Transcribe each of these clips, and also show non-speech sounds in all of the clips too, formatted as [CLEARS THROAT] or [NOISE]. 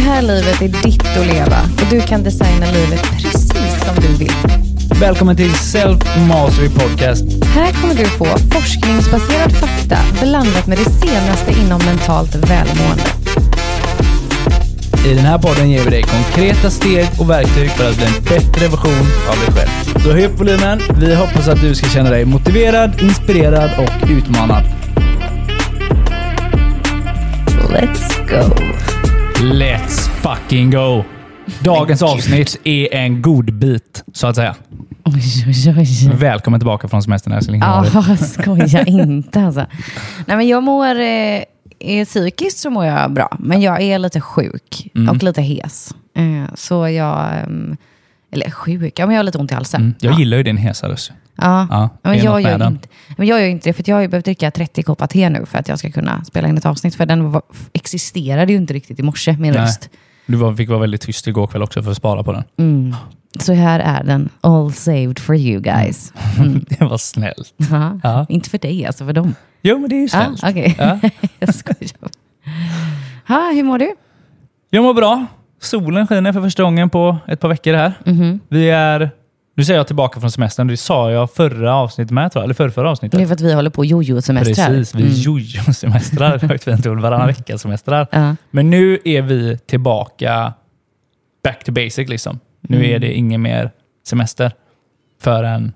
här livet är ditt att leva och du kan designa livet precis som du vill. Välkommen till Self Mastery Podcast. Här kommer du få forskningsbaserad fakta blandat med det senaste inom mentalt välmående. I den här podden ger vi dig konkreta steg och verktyg för att bli en bättre version av dig själv. Så höj upp volymen. Vi hoppas att du ska känna dig motiverad, inspirerad och utmanad. Let's go! Let's fucking go! Dagens avsnitt är en god bit, så att säga. Oj, oj, oj. Välkommen tillbaka från semestern älskling. Ja, skoja inte alltså. Nej, men jag mår... Eh, psykiskt så mår jag bra, men jag är lite sjuk Mm. och lite hes. Eh, så jag... ehm, eller sjuk, ja, men jag har lite ont i halsen. Mm, jag ja. gillar ju din hesa röst. Ja. Ja, men jag gör, den. inte, men jag gör inte det, för jag har ju behövt dricka 30 koppar te nu för att jag ska kunna spela in ett avsnitt. För den var, existerade ju inte riktigt i morse, min Nej. röst. Du var, fick vara väldigt tyst igår kväll också för att spara på den. Mm. Så här är den, all saved for you guys. Mm. [LAUGHS] Det var snällt. Ja. Ja. Inte för dig, alltså för dem. Jo, men det är ju Ja, snällt. Okej, Ja. [LAUGHS] jag skojar. Ha, hur mår du? Jag mår bra. Solen skiner för första gången på ett par veckor här. Mhm. Vi är... Nu säger jag tillbaka från semestern. Det sa jag förra avsnittet med, tror jag. Eller förra, förra Det är avsnittet. för att vi håller på jojo-semestrar. Precis, vi Mm. jojo-semestrar. Högt fint ord. Varannan vecka-semestrar. Ja. Men nu är vi tillbaka back to basic. liksom. Nu Mm. är det ingen mer semester förrän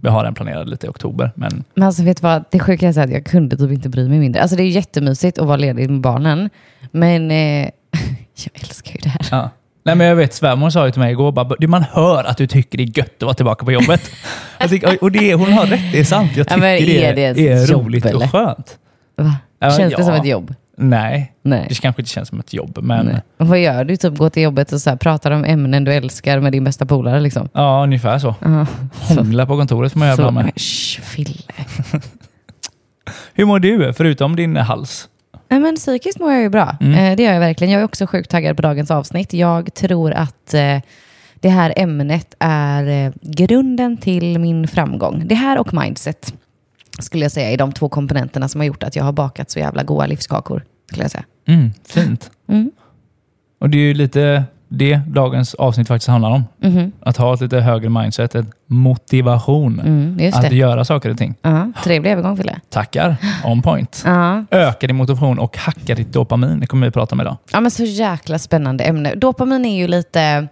vi har en planerad lite i oktober. Men Men alltså vet du vad, det sjuka är att jag kunde typ inte bry mig mindre. Alltså det är jättemysigt att vara ledig med barnen. Men eh, [LAUGHS] jag älskar ju det här. Ja. Nej, men jag vet, svärmor sa ju till mig igår, bara, "Du, man hör att du tycker det är gött att vara tillbaka på jobbet. [LAUGHS] jag tycker, och det, hon har rätt, det är sant. Jag Ja, tycker det, är det ett är roligt eller? och skönt. Va? Ja, Känns det ja. som ett jobb? Nej, Nej. det kanske inte känns som ett jobb, men Nej. Vad gör du? Typ gå till jobbet och så här, pratar om ämnen du älskar med din bästa polare liksom? ja, ungefär så. Ja. Hångla på kontoret man göra Så, ibland med. shh, Fille. [LAUGHS] Hur mår du, förutom din hals? Nej, men psykiskt mår jag ju bra. Mm. Eh, det gör jag verkligen. Jag är också sjukt taggad på dagens avsnitt. Jag tror att eh, det här ämnet är eh, grunden till min framgång. Det här och mindset skulle jag säga är de två komponenterna som har gjort att jag har bakat så jävla goda livskakor. Skulle jag säga. Mm, fint. Mm. Och det är ju lite det dagens avsnitt faktiskt handlar om. Mhm. Att ha ett lite högre mindset, ett motivation. Mm, att göra saker och ting. Ja, trevlig övergång Fille. Tackar, on point. Ja. Öka din motivation och hacka ditt dopamin. Det kommer vi prata om idag. ja, men så jäkla spännande ämne. Dopamin är ju lite,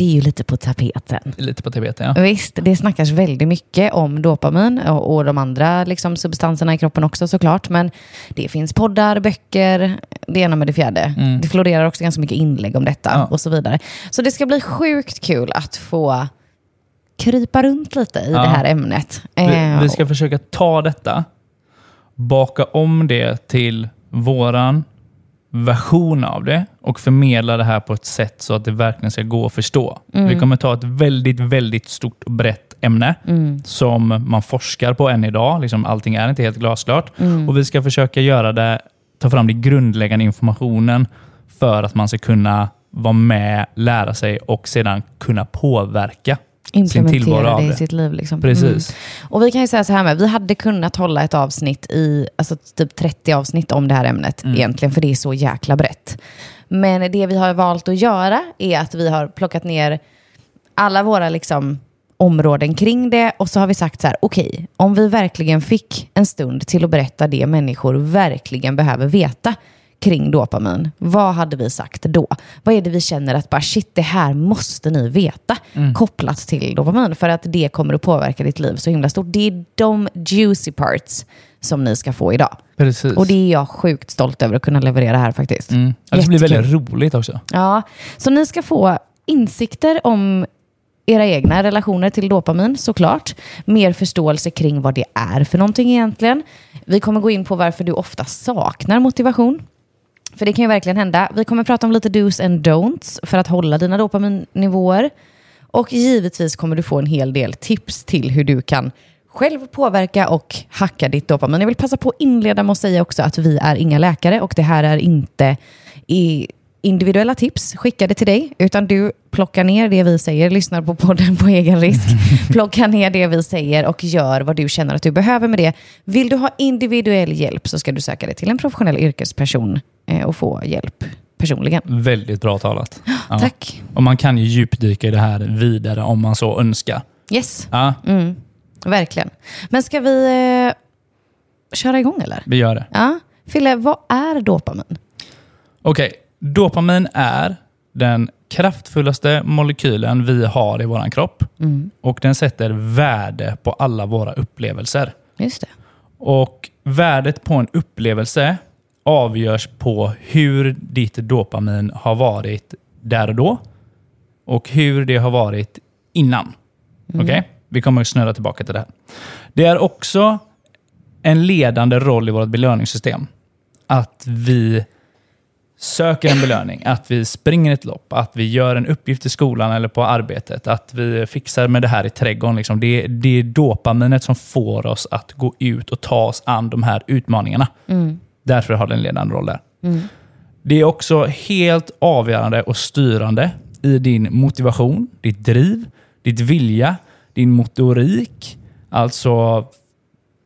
det är ju lite på tapeten. Lite på TBT, ja. Visst, det snackas väldigt mycket om dopamin och, och de andra liksom, substanserna i kroppen också såklart. Men det finns poddar, böcker, det ena med det fjärde. Mm. Det florerar också ganska mycket inlägg om detta Ja. och så vidare. Så det ska bli sjukt kul att få krypa runt lite i Ja. det här ämnet. Vi, Eh, vi ska försöka ta detta, baka om det till våran version av det och förmedla det här på ett sätt så att det verkligen ska gå att förstå. Mm. Vi kommer ta ett väldigt, väldigt stort och brett ämne Mm. som man forskar på än idag. Liksom, allting är inte helt glasklart. Mm. Och vi ska försöka göra det, ta fram den grundläggande informationen för att man ska kunna vara med, lära sig och sedan kunna påverka implementera det i sitt liv. Liksom. Precis. Och vi kan ju säga så här med, vi hade kunnat hålla ett avsnitt i, alltså typ 30 avsnitt om det här ämnet Mm. egentligen, för det är så jäkla brett. Men det vi har valt att göra är att vi har plockat ner alla våra liksom områden kring det och så har vi sagt så här, okej, om vi verkligen fick en stund till att berätta det människor verkligen behöver veta kring dopamin, vad hade vi sagt då? Vad är det vi känner att bara shit, det här måste ni veta kopplat till dopamin för att det kommer att påverka ditt liv så himla stort. Det är de juicy parts som ni ska få idag. Precis. Och det är jag sjukt stolt över att kunna leverera här faktiskt. Mm. Det blir väldigt roligt också. Ja, så ni ska få insikter om era egna relationer till dopamin såklart. Mer förståelse kring vad det är för någonting egentligen. Vi kommer gå in på varför du ofta saknar motivation. För det kan ju verkligen hända. Vi kommer prata om lite dos and don'ts för att hålla dina dopaminnivåer. Och givetvis kommer du få en hel del tips till hur du kan själv påverka och hacka ditt dopamin. Jag vill passa på att inleda med att säga också att vi är inga läkare och det här är inte i individuella tips skickade till dig, utan du plockar ner det vi säger, lyssnar på podden på egen risk, [LAUGHS] plockar ner det vi säger och gör vad du känner att du behöver med det. Vill du ha individuell hjälp så ska du söka dig till en professionell yrkesperson eh, och få hjälp personligen. Väldigt bra talat. [GASPS] Ja. Tack. Och man kan ju djupdyka i det här vidare om man så önskar. Yes, Ja, mm, verkligen. Men ska vi eh, köra igång eller? vi gör det. Ja. Fille, vad är dopamin? Okej, dopamin är den kraftfullaste molekylen vi har i vår kropp. Och den sätter värde på alla våra upplevelser. Just det. Och värdet på en upplevelse avgörs på hur ditt dopamin har varit där och då och hur det har varit innan. Okej? Vi kommer att snurra tillbaka till det här. Det är också en ledande roll i vårt belöningssystem. Att vi söker en belöning, att vi springer ett lopp, att vi gör en uppgift i skolan eller på arbetet, att vi fixar med det här i trädgården. Liksom. Det, det är dopaminet som får oss att gå ut och ta oss an de här utmaningarna. Därför har den en ledande roll där. Det är också helt avgörande och styrande i din motivation, ditt driv, ditt vilja, din motorik, alltså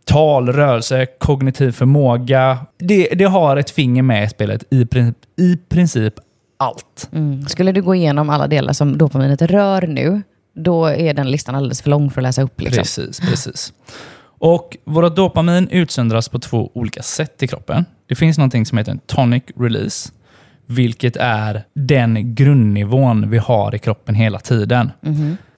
tal, rörelse, kognitiv förmåga. Det, det har ett finger med i spelet i princip, i princip allt. Mm. Skulle du gå igenom alla delar som dopaminet rör nu, då är den listan alldeles för lång för att läsa upp. Liksom. Precis, precis. Och våra dopamin utsöndras på två olika sätt i kroppen. Det finns någonting som heter en tonic release, vilket är den grundnivån vi har i kroppen hela tiden.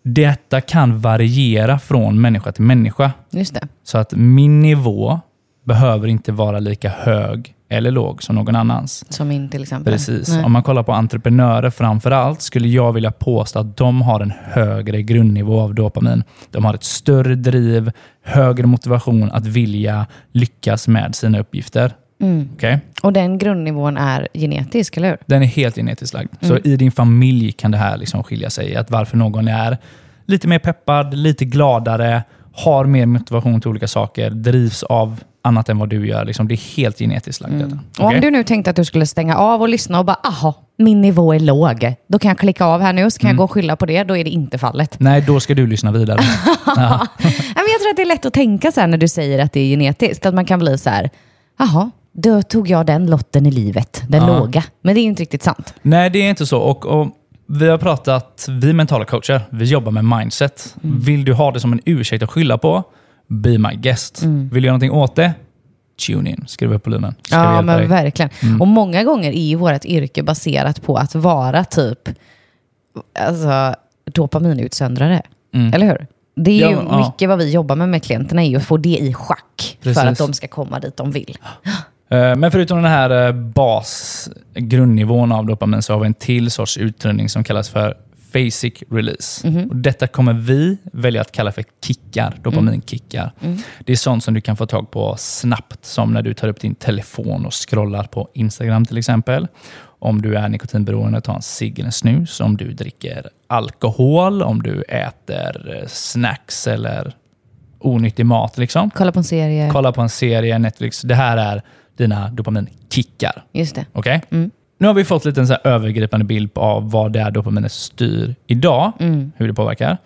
Detta kan variera från människa till människa. Just det. Så att min nivå behöver inte vara lika hög eller låg som någon annans. Som min till exempel. Precis. Nej. Om man kollar på entreprenörer framför allt skulle jag vilja påstå att de har en högre grundnivå av dopamin. De har ett större driv, högre motivation att vilja lyckas med sina uppgifter. Mm. Okej? Och den grundnivån är genetisk, eller hur? Den är helt genetiskt lagd. Mm. Så i din familj kan det här liksom skilja sig. Att varför någon är lite mer peppad, lite gladare, har mer motivation till olika saker, drivs av annat än vad du gör. Liksom, det är helt genetiskt lagt. detta. Och om du nu tänkte att du skulle stänga av och lyssna och bara, aha, min nivå är låg. Då kan jag klicka av här nu, så kan jag gå och skylla på det. Då är det inte fallet. Nej, då ska du lyssna vidare. [LAUGHS] Men jag tror att det är lätt att tänka så här när du säger att det är genetiskt. Att man kan bli så här, jaha, då tog jag den lotten i livet, den Ja. låga. Men det är ju inte riktigt sant. Nej, det är inte så. Och, och vi har pratat, vi mentala coacher, vi jobbar med mindset. Vill du ha det som en ursäkt att skylla på? Be my guest. Vill du göra någonting åt det? Tune in, skruva upp volymen. Ja, men dig? verkligen. Och många gånger är ju vårt yrke baserat på att vara typ alltså, dopaminutsöndrare. Eller hur? Det är ju ja. mycket vad vi jobbar med med klienterna, är att få det i schack Precis. för att de ska komma dit de vill. [GASPS] Eh, Men förutom den här eh, bas, grundnivån av dopamin så har vi en till sorts utrustning som kallas för basic release. Och detta kommer vi välja att kalla för kickar, dopaminkickar. Det är sånt som du kan få tag på snabbt, som när du tar upp din telefon och scrollar på Instagram till exempel. Om du är nikotinberoende, ta en cigg eller snus. Om du dricker alkohol, om du äter eh, snacks eller onyttig mat. Liksom. Kolla på en serie. Kolla på en serie, Netflix. Det här är dina dopaminkickar. Just det. Okej? Nu har vi fått lite en så övergripande bild av vad det är dopaminet styr idag, hur det påverkar.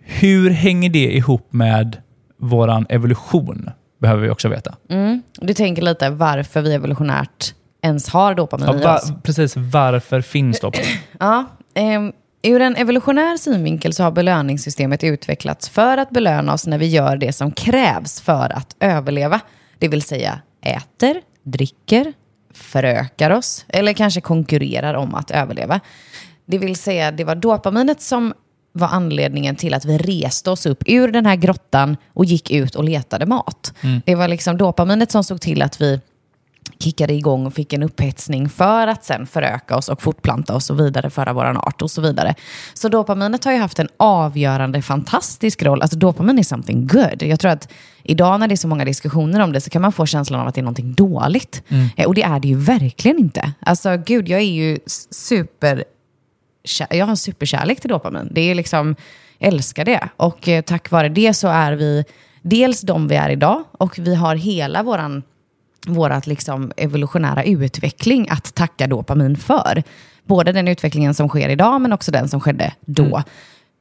Hur hänger det ihop med våran evolution? Behöver vi också veta. Mm. Du tänker lite varför vi evolutionärt ens har dopamin Ja, i va, oss. precis, varför finns dopamin? [CLEARS THROAT] Ja, ehm, ur en evolutionär synvinkel så har belöningssystemet utvecklats för att belöna oss när vi gör det som krävs för att överleva. Det vill säga äter, dricker, förökar oss eller kanske konkurrerar om att överleva. Det vill säga, det var dopaminet som var anledningen till att vi reste oss upp ur den här grottan och gick ut och letade mat. Det var liksom dopaminet som såg till att vi kickade igång och fick en upphetsning för att sen föröka oss och fortplanta oss och vidare föra våran art och så vidare. Så dopaminet har ju haft en avgörande, fantastisk roll. Alltså dopamin är something good. Jag tror att idag när det är så många diskussioner om det så kan man få känslan av att det är någonting dåligt. Eh, Och det är det ju verkligen inte. Alltså gud, jag är ju super jag har en superkärlek till dopamin. Det är liksom, jag älskar det. Och eh, tack vare det så är vi dels de vi är idag och vi har hela våran vårat liksom evolutionära utveckling att tacka dopamin för. Både den utvecklingen som sker idag men också den som skedde då.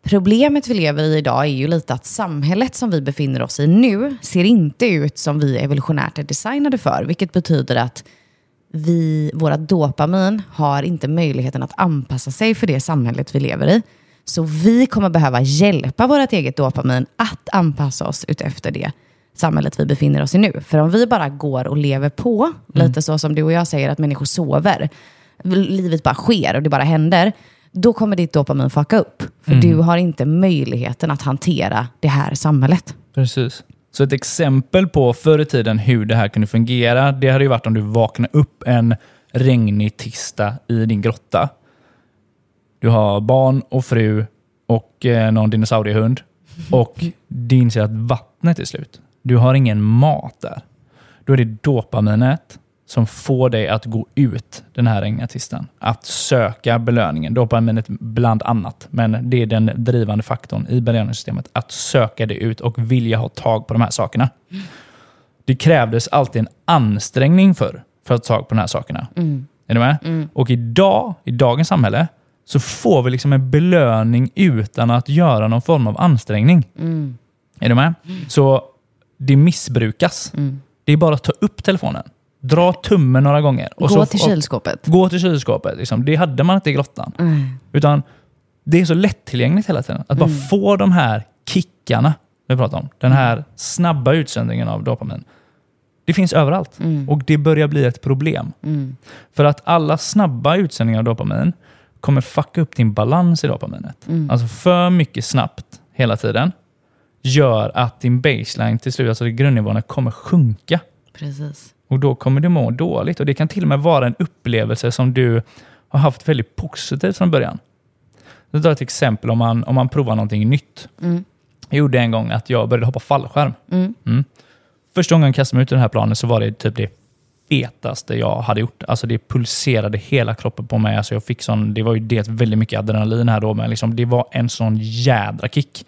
Problemet vi lever i idag är ju lite att samhället som vi befinner oss i nu ser inte ut som vi evolutionärt är designade för. Vilket betyder att vi, våra dopamin har inte möjligheten att anpassa sig för det samhället vi lever i. Så vi kommer behöva hjälpa vårt eget dopamin att anpassa oss utefter det samhället vi befinner oss i nu. För om vi bara går och lever på, lite så som du och jag säger att människor sover, livet bara sker och det bara händer, då kommer ditt dopamin fucka upp. För du har inte möjligheten att hantera det här samhället. Precis. Så ett exempel på förr i tiden hur det här kunde fungera, det hade ju varit om du vaknade upp en regnig tisdag i din grotta. Du har barn och fru och eh, någon dinosauriehund och du inser att vattnet är slut. Du har ingen mat där. Då är det dopaminet som får dig att gå ut den här regniga tisdagen. Att söka belöningen. Dopaminet bland annat, men det är den drivande faktorn i belöningssystemet. Att söka det ut och vilja ha tag på de här sakerna. Det krävdes alltid en ansträngning för, för att ta tag på de här sakerna. Är du med? Och idag, i dagens samhälle, så får vi liksom en belöning utan att göra någon form av ansträngning. Är du med? Så det missbrukas. Det är bara att ta upp telefonen, dra tummen några gånger. Och Gå så, till och- kylskåpet. Gå till kylskåpet. Liksom. Det hade man inte i grottan. Utan det är så lättillgängligt hela tiden. Att bara få de här kickarna vi pratar om. Den här snabba utsöndringen av dopamin. Det finns överallt. Och det börjar bli ett problem. För att alla snabba utsändningar av dopamin kommer fucka upp din balans i dopaminet. Alltså för mycket snabbt hela tiden gör att din baseline till slut, alltså grundnivåerna, kommer sjunka. Precis. Och då kommer du må dåligt. Och det kan till och med vara en upplevelse som du har haft väldigt positivt från början. Jag tar ett exempel om man, om man provar någonting nytt. Jag gjorde en gång att jag började hoppa fallskärm. Mm. Första gången jag kastade mig ut i det här planet så var det typ det fetaste jag hade gjort. Alltså det pulserade hela kroppen på mig. Alltså jag fick sån, det var ju dels väldigt mycket adrenalin här då, men liksom det var en sån jädra kick.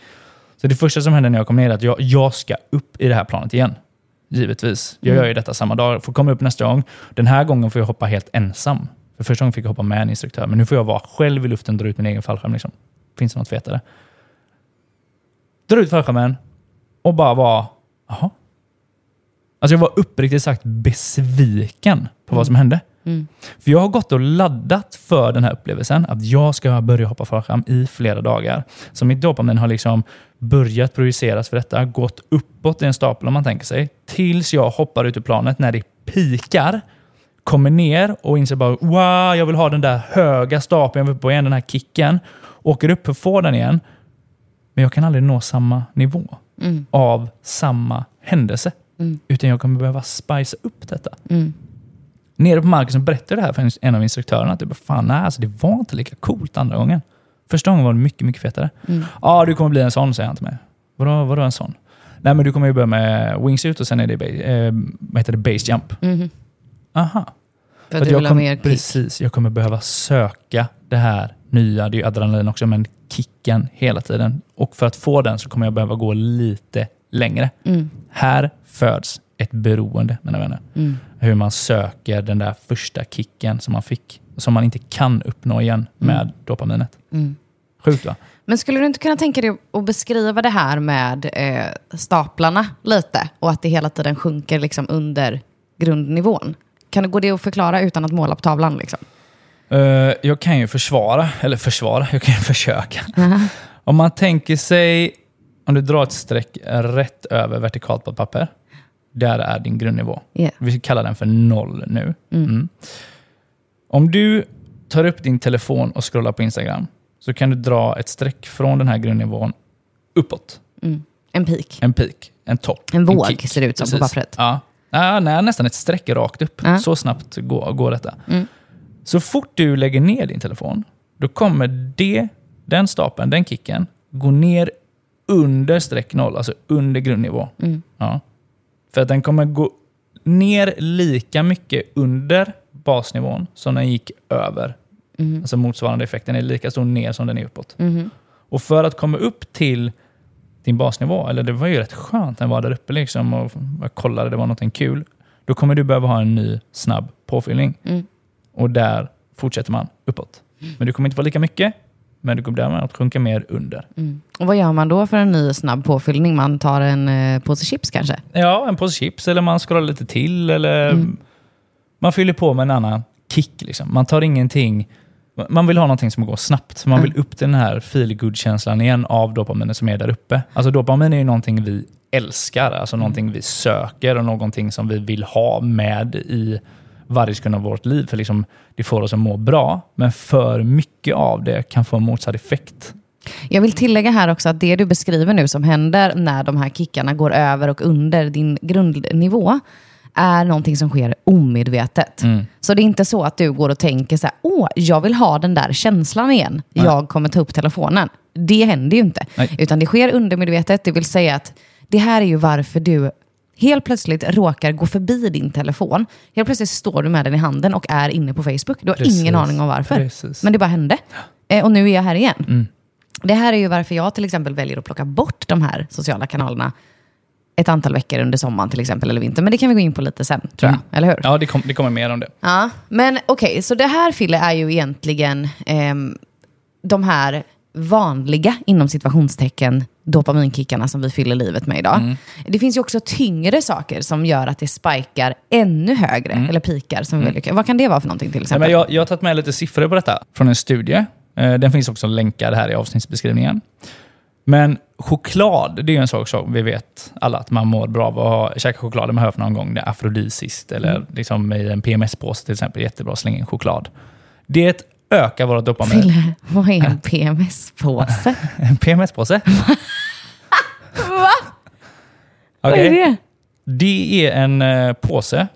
Så det första som hände när jag kom ner är att jag, jag ska upp i det här planet igen. Givetvis. Jag gör ju detta samma dag. Får komma upp nästa gång. Den här gången får jag hoppa helt ensam. För första gången fick jag hoppa med en instruktör, men nu får jag vara själv i luften och dra ut min egen fallskärm. Liksom. Finns det något fetare? Dra ut fallskärmen och bara vara, jaha. Alltså jag var uppriktigt sagt besviken på vad som hände. För jag har gått och laddat för den här upplevelsen, att jag ska börja hoppa fallskärm i flera dagar. Så mitt dopamin har liksom börjat projiceras för detta, gått uppåt i en stapel om man tänker sig, tills jag hoppar ut ur planet när det pikar, kommer ner och inser bara wow, jag vill ha den där höga stapeln, jag vill på igen, den här kicken. Åker upp för att få den igen, men jag kan aldrig nå samma nivå av samma händelse. Utan jag kommer behöva spice upp detta. Nere på marken så berättade det här för en- av instruktörerna. Att det, bara, fan, nej, alltså, det var inte lika coolt andra gången. Första gången var det mycket, mycket fetare. Ja, du kommer bli en sån, säger han till mig. Vadå, vadå en sån? Nej, men du kommer ju börja med wingsuit och sen är det, eh, vad heter det base jump. Aha. För För att du vill jag ha mer kick. Precis, jag kommer behöva söka det här nya, det är ju adrenalin också, men kicken hela tiden. Och för att få den så kommer jag behöva gå lite längre. Mm. Här föds ett beroende, mina vänner. Hur man söker den där första kicken som man fick, som man inte kan uppnå igen med dopaminet. Sjukt va? Men skulle du inte kunna tänka dig att beskriva det här med eh, staplarna lite och att det hela tiden sjunker liksom under grundnivån? Kan det gå det att förklara utan att måla på tavlan? Liksom? Eh, jag kan ju försvara, eller försvara, jag kan ju [LAUGHS] försöka. [LAUGHS] Om man tänker sig, om du drar ett streck rätt över vertikalt på ett papper. Där är din grundnivå. Yeah. Vi kallar den för noll nu. Mm. Om du tar upp din telefon och scrollar på Instagram så kan du dra ett streck från den här grundnivån uppåt. En peak. En peak, en topp. En våg kick. ser det ut som på Precis. pappret. Ja. Ja, nej, nästan ett streck rakt upp. Ja. Så snabbt går, går detta. Så fort du lägger ner din telefon, då kommer det, den stapeln, den kicken, gå ner under streck noll, alltså under grundnivå. Ja. För att den kommer gå ner lika mycket under basnivån som den gick över. Alltså motsvarande effekten är lika stor ner som den är uppåt. Och för att komma upp till din basnivå, eller det var ju rätt skönt när jag var där uppe liksom och jag kollade, det var någonting kul. Då kommer du behöva ha en ny snabb påfyllning. Och där fortsätter man uppåt. Men du kommer inte få lika mycket, men du kommer därmed sjunka mer under. Och vad gör man då för en ny snabb påfyllning? Man tar en eh, påse chips kanske? Ja, en påse chips eller man scrollar lite till eller Man fyller på med en annan kick. Liksom. Man tar ingenting... Man vill ha någonting som går snabbt. Man vill upp till den här feel känslan igen av dopaminen som är där uppe. Alltså dopamin är ju någonting vi älskar, alltså någonting vi söker och någonting som vi vill ha med i varje sekund av vårt liv. För liksom, det får oss att må bra, men för mycket av det kan få motsatt effekt. Jag vill tillägga här också att det du beskriver nu som händer när de här kickarna går över och under din grundnivå är någonting som sker omedvetet. Mm. Så det är inte så att du går och tänker så här, åh, jag vill ha den där känslan igen. Nej. Jag kommer ta upp telefonen. Det händer ju inte. Nej. Utan det sker undermedvetet, det vill säga att det här är ju varför du helt plötsligt råkar gå förbi din telefon. Helt plötsligt står du med den i handen och är inne på Facebook. Du har Precis. ingen aning om varför. Precis. Men det bara hände. Eh, och nu är jag här igen. Mm. Det här är ju varför jag till exempel väljer att plocka bort de här sociala kanalerna ett antal veckor under sommaren till exempel, eller vinter. Men det kan vi gå in på lite sen, tror jag. Mm. Eller hur? Ja, det, kom, det kommer mer om det. Ja, men okej, så det här Fille är ju egentligen ehm, de här vanliga, inom situationstecken, dopaminkickarna som vi fyller livet med idag. Mm. Det finns ju också tyngre saker som gör att det spikar ännu högre, eller pikar. Som väljer. Vad kan det vara för någonting till exempel? men jag, jag har tagit med lite siffror på detta från en studie. Eh, Den finns också länkad här i avsnittsbeskrivningen. Men choklad, det är en sak som vi vet alla att man mår bra av att ha- käka choklad. Man har hört någon gång det är afrodisiskt eller Mm. liksom i en PMS-påse till exempel. Jättebra att slänga in choklad. Det ökar våra dopamin. Fille, vad är en PMS-påse? [LAUGHS] En PMS-påse? [LAUGHS] Va? Vad är Okej. det? Det är en eh, påse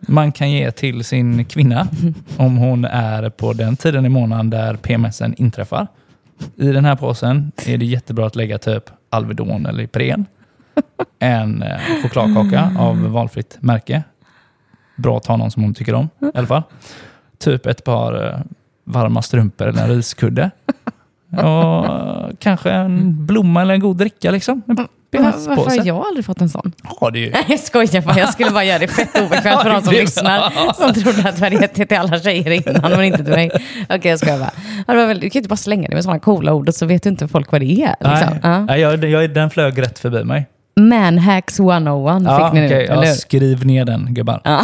man kan ge till sin kvinna [LAUGHS] om hon är på den tiden i månaden där PMSen inträffar. I den här påsen är det jättebra att lägga typ Alvedon eller Ipren. En eh, chokladkaka av valfritt märke. Bra att ha någon som hon tycker om i alla fall. Typ ett par eh, varma strumpor eller en riskudde. Och kanske en blomma eller en god dricka. Liksom. En Va- Varför har jag aldrig fått en sån? Ja, det är ju [LAUGHS] Jag skojar bara, jag skulle bara göra det fett obekvämt för Ja, de som det- lyssnar. Som trodde att du hade gett det till alla tjejer innan, men inte till mig. Okej, jag skojar bara. Ja, det väl, du kan ju inte bara slänga det med sådana coola ord och så vet inte folk vad det är. Liksom. Nej, Ja. Nej, jag, jag, den flög rätt förbi mig. Manhacks 101 Ja, fick ni nu, okej, eller ja, skriv ner den gubbar. [LAUGHS]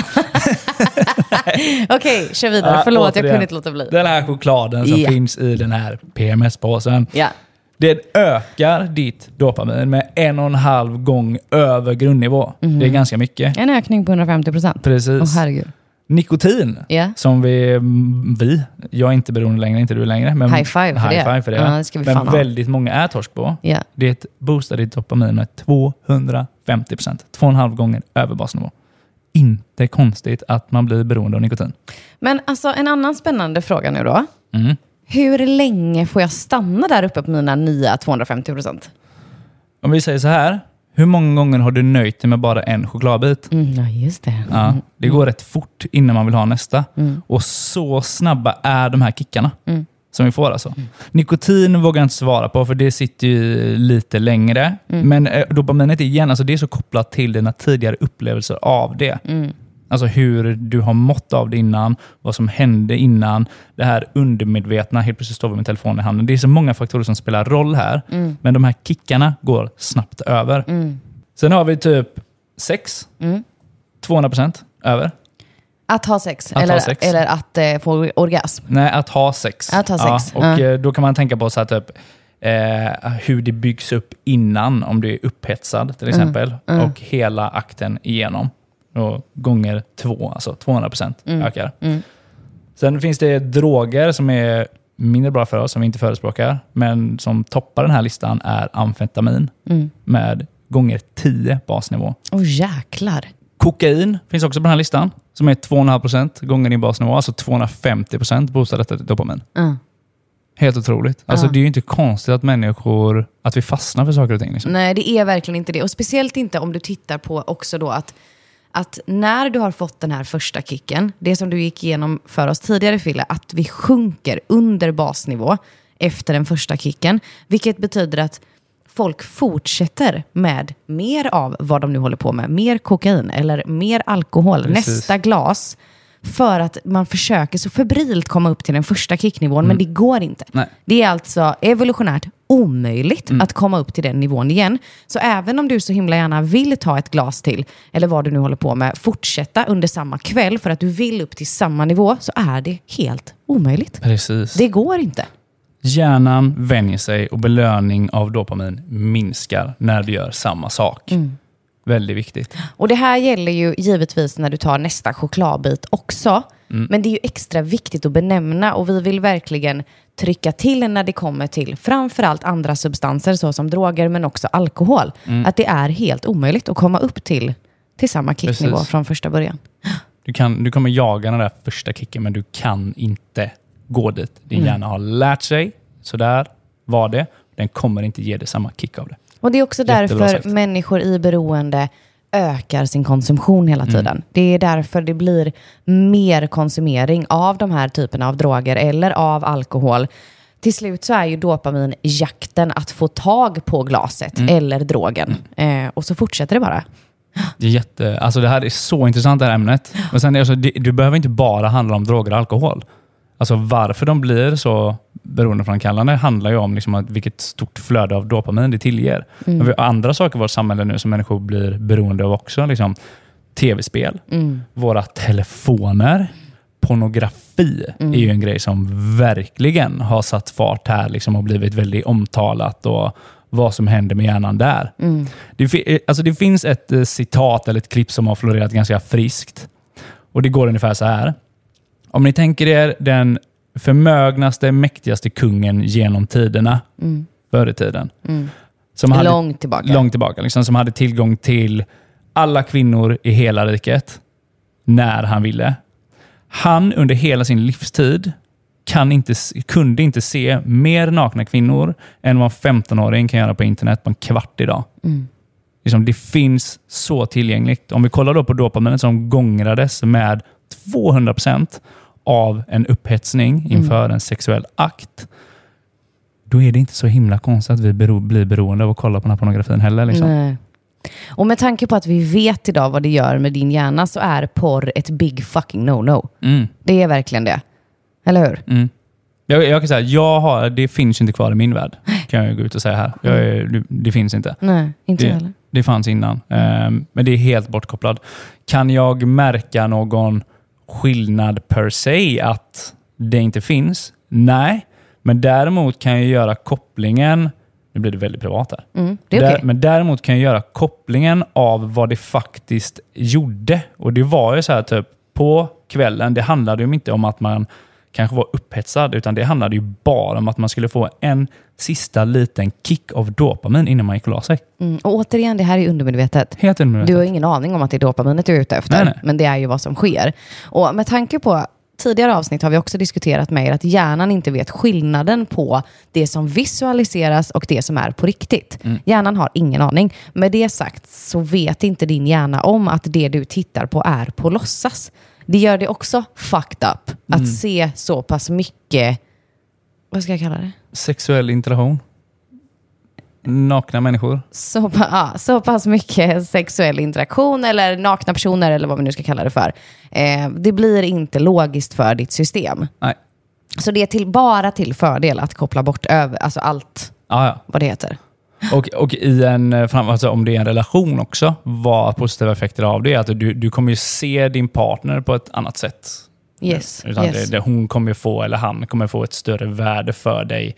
Okej, kör vidare. Ja, Förlåt, jag återigen. kunde inte låta bli. Den här chokladen som Ja. finns i den här PMS-påsen. Ja. Det ökar ditt dopamin med en och en halv gång över grundnivå. Det är ganska mycket. En ökning på 150 procent. Precis. Åh herregud. Nikotin, Ja. som vi, mm, vi, jag är inte beroende längre, inte du längre. Men High five för high det. Five för det. Ja, det men ha. väldigt många är torsk på. Ja. Det boostar ditt dopamin med 250 procent. Två och en halv gånger över basnivå. Inte konstigt att man blir beroende av nikotin. Men alltså en annan spännande fråga nu då. Mm. Hur länge får jag stanna där uppe på mina nya 250 procent? Om vi säger så här. Hur många gånger har du nöjt dig med bara en chokladbit? Mm, ja, just det. Ja, det går rätt fort innan man vill ha nästa. Mm. Och så snabba är de här kickarna Mm. som vi får. Alltså. Nikotin vågar jag inte svara på för det sitter ju lite längre. Mm. Men eh, dopaminet igen, alltså det är så kopplat till dina tidigare upplevelser av det. Mm. Alltså hur du har mått av det innan, vad som hände innan, det här undermedvetna, helt plötsligt står vi med telefonen i handen. Det är så många faktorer som spelar roll här, Mm. men de här kickarna går snabbt över. Mm. Sen har vi typ sex, Mm. 200% över. Att ha sex, Att eller, ha sex. eller att eh, få orgasm. Nej, att ha sex. Att ha sex, Ja, och eh, Då kan man tänka på så här, typ, eh, hur det byggs upp innan, om du är upphetsad till exempel, mm. och hela akten igenom. Och gånger två, alltså 200% ökar. Mm. Sen finns det droger som är mindre bra för oss, som vi inte förespråkar, men som toppar den här listan är amfetamin Mm. med gånger 10 basnivå. Åh jäklar. Kokain finns också på den här listan, som är 2,5% gånger din basnivå, alltså 250% boostar detta dopamin. Ja. Helt otroligt. Alltså, Ja. Det är ju inte konstigt att människor, att vi fastnar för saker och ting. Liksom. Nej, det är verkligen inte det. Och speciellt inte om du tittar på också då att, att när du har fått den här första kicken, det som du gick igenom för oss tidigare Fille, att vi sjunker under basnivå efter den första kicken. Vilket betyder att folk fortsätter med mer av vad de nu håller på med. Mer kokain eller mer alkohol. Precis. Nästa glas för att man försöker så febrilt komma upp till den första kicknivån, men det går inte. Nej. Det är alltså evolutionärt omöjligt att komma upp till den nivån igen. Så även om du så himla gärna vill ta ett glas till, eller vad du nu håller på med, fortsätta under samma kväll för att du vill upp till samma nivå, så är det helt omöjligt. Precis. Det går inte. Hjärnan vänjer sig och belöning av dopamin minskar när du gör samma sak. Väldigt viktigt. Och det här gäller ju givetvis när du tar nästa chokladbit också. Men det är ju extra viktigt att benämna och vi vill verkligen trycka till när det kommer till framförallt andra substanser såsom droger men också alkohol. Att det är helt omöjligt att komma upp till, till samma kicknivå Precis. från första början. Du, kan, du kommer jaga den där första kicken, men du kan inte gå dit. Din hjärna har lärt sig, sådär var det. Den kommer inte ge dig samma kick av det. Och det är också därför sagt. människor i beroende ökar sin konsumtion hela Mm. tiden. Det är därför det blir mer konsumering av de här typerna av droger eller av alkohol. Till slut så är ju dopamin jakten att få tag på glaset Mm. eller drogen. Eh, och så fortsätter det bara. Det, är jätte, alltså det här är så intressant det här ämnet. Men sen är det, så, det, det behöver inte bara handla om droger och alkohol. Alltså varför de blir så beroendeframkallande handlar ju om liksom att vilket stort flöde av dopamin det tillger. Men vi har andra saker i vårt samhälle nu som människor blir beroende av också. Liksom Tv-spel, våra telefoner, pornografi är ju en grej som verkligen har satt fart här liksom, och blivit väldigt omtalat. och vad som händer med hjärnan där. Det, fi- eh, alltså det finns ett eh, citat eller ett klipp som har florerat ganska friskt. Och Det går ungefär så här. Om ni tänker er den förmögnaste, mäktigaste kungen genom tiderna, förr i tiden. Som hade, Långt tillbaka. långt tillbaka. Liksom, som hade tillgång till alla kvinnor i hela riket när han ville. Han under hela sin livstid kan inte, kunde inte se mer nakna kvinnor än vad en 15-åring kan göra på internet på en kvart idag. Liksom, det finns så tillgängligt. Om vi kollar då på dopaminet som gångrades med 200% av en upphetsning inför en sexuell akt. Då är det inte så himla konstigt att vi bero, blir beroende av att kolla på den här pornografin heller. Liksom. Nej. Och med tanke på att vi vet idag vad det gör med din hjärna så är porr ett big fucking no-no. Mm, Det är verkligen det. Eller hur? mm. Jag, jag kan säga, jag har, det finns inte kvar i min värld. Kan jag gå ut och säga här. Jag är, det, det finns inte. Nej, inte Det, heller. det fanns innan. Ehm, men det är helt bortkopplat. Kan jag märka någon skillnad per se att det inte finns? Nej, men däremot kan jag göra kopplingen nu blir det väldigt privat här. Mm, det är Där. Men däremot kan jag göra kopplingen av vad det faktiskt gjorde. Och det var ju så här typ på kvällen, det handlade ju inte om att man kanske var upphetsad, utan det handlade ju bara om att man skulle få en sista liten kick av dopamin innan man gick och la sig. Mm. Och återigen, det här är undermedvetet. Helt undermedvetet. Du har ingen aning om att det är dopaminet du är ute efter, Nej, nej. men det är ju vad som sker. Och med tanke på tidigare avsnitt har vi också diskuterat med er att hjärnan inte vet skillnaden på det som visualiseras och det som är på riktigt. Mm. Hjärnan har ingen aning. Med det sagt så vet inte din hjärna om att det du tittar på är på låtsas. Det gör det också fucked up att Mm. se så pass mycket, vad ska jag kalla det? Sexuell interaktion. Nakna människor. så, ja, så pass mycket sexuell interaktion eller nakna personer eller vad vi nu ska kalla det för. Eh, det blir inte logiskt för ditt system. Nej. Så det är till, bara till fördel att koppla bort över, alltså allt Ja, ja. vad det heter. Och, och i en, eh, alltså om det är en relation också, vad positiva effekter av det är att du, du kommer ju se din partner på ett annat sätt. Yes. Utan yes. det, det, hon kommer få, eller han kommer få ett större värde för dig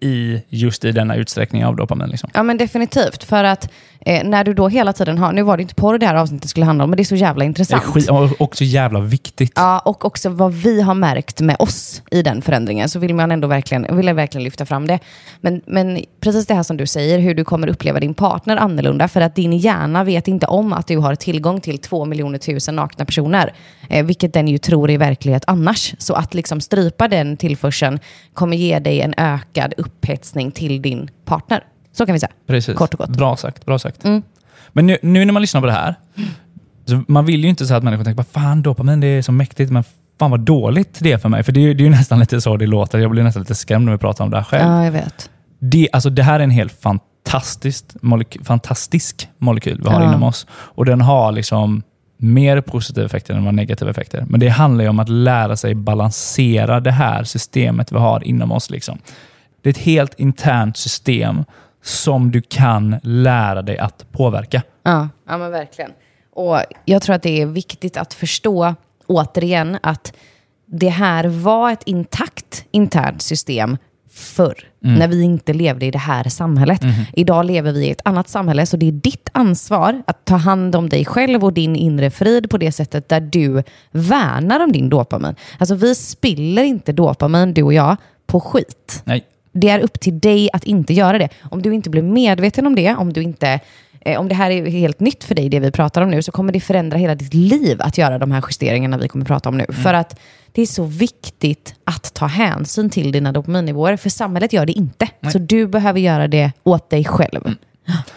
i just i denna utsträckning av dopamin. Liksom. Ja men definitivt. För att eh, när du då hela tiden har, nu var det inte porr det här avsnittet skulle handla om, men det är så jävla Det är intressant. skit, och också jävla viktigt. Ja, och också vad vi har märkt med oss i den förändringen, så vill man ändå verkligen, vill jag verkligen lyfta fram det. Men, men precis det här som du säger, hur du kommer uppleva din partner annorlunda, för att din hjärna vet inte om att du har tillgång till två miljoner tusen nakna personer, eh, vilket den ju tror är verklighet annars. Så att liksom strypa den tillförseln kommer ge dig en ökad upphetsning till din partner. Så kan vi säga. Precis. Kort och gott. Bra sagt. Bra sagt. Mm. Men nu, nu när man lyssnar på det här, så man vill ju inte säga att människor tänker bara, fan dopamin det är så mäktigt, men fan vad dåligt det är för mig. För det är, det är ju nästan lite så det låter. Jag blir nästan lite skrämd när vi pratar om det här själv. Ja, jag vet. Det, alltså det här är en helt fantastisk, moleky- fantastisk molekyl vi har Ja. inom oss. Och den har liksom mer positiva effekter än vad negativa effekter. Men det handlar ju om att lära sig balansera det här systemet vi har inom oss. Liksom. Det är ett helt internt system som du kan lära dig att påverka. Ja, ja men verkligen. Och jag tror att det är viktigt att förstå, återigen, att det här var ett intakt internt system förr, när vi inte levde i det här samhället. Idag lever vi i ett annat samhälle, så det är ditt ansvar att ta hand om dig själv och din inre frid på det sättet där du värnar om din dopamin. Alltså vi spiller inte dopamin, du och jag, på skit. Nej. Det är upp till dig att inte göra det. Om du inte blir medveten om det, om du inte eh, om det här är helt nytt för dig, det vi pratar om nu, så kommer det förändra hela ditt liv att göra de här justeringarna vi kommer prata om nu. För att det är så viktigt att ta hänsyn till dina dopaminnivåer, för samhället gör det inte. Så du behöver göra det åt dig själv.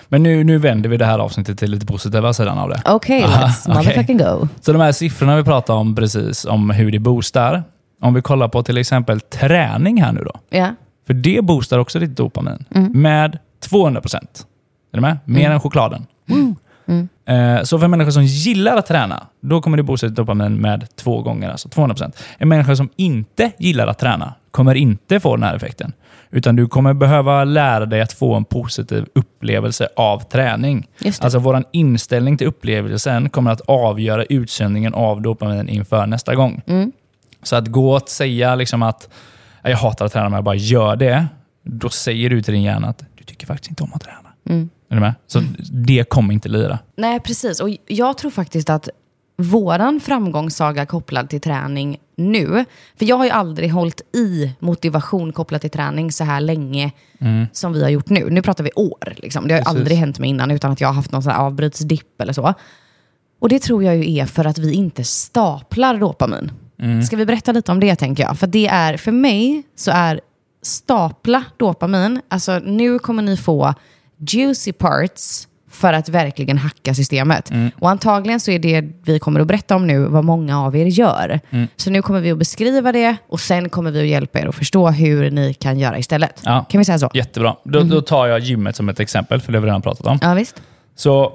Men nu, nu vänder vi det här avsnittet till lite positiva sidan av det. Okej, Aha, let's okej. motherfucking go. Så de här siffrorna vi pratade om precis, om hur det boostar. Om vi kollar på till exempel träning här nu då. Ja. För det boostar också ditt dopamin med 200 procent. Är du med? Mer än chokladen. Eh, Så för människor som gillar att träna, då kommer det boosta ditt dopamin med två gånger, alltså 200 procent. En människa som inte gillar att träna kommer inte få den här effekten. Utan du kommer behöva lära dig att få en positiv upplevelse av träning. Alltså vår inställning till upplevelsen kommer att avgöra utsöndringen av dopamin inför nästa gång. Så att gå och säga liksom att "Ja, jag hatar att träna men jag bara gör det. Då säger du till din hjärna att du tycker faktiskt inte om att träna. Är du med? Så det kommer inte lira. Nej, precis. Och jag tror faktiskt att våran framgångssaga kopplad till träning nu, för jag har ju aldrig hållit i motivation kopplat till träning så här länge som vi har gjort nu. Nu pratar vi år. Liksom. Det har Precis. aldrig hänt mig innan utan att jag har haft någon sån här avbrytsdipp eller så. Och det tror jag ju är för att vi inte staplar dopamin. Ska vi berätta lite om det tänker jag? För det är, för mig så är stapla dopamin, alltså nu kommer ni få juicy parts för att verkligen hacka systemet. Och antagligen så är det vi kommer att berätta om nu vad många av er gör. Så nu kommer vi att beskriva det och sen kommer vi att hjälpa er att förstå hur ni kan göra istället. Ja. Kan vi säga så? Jättebra. Då, då tar jag gymmet som ett exempel, för det har vi redan pratat om. Ja, visst. Så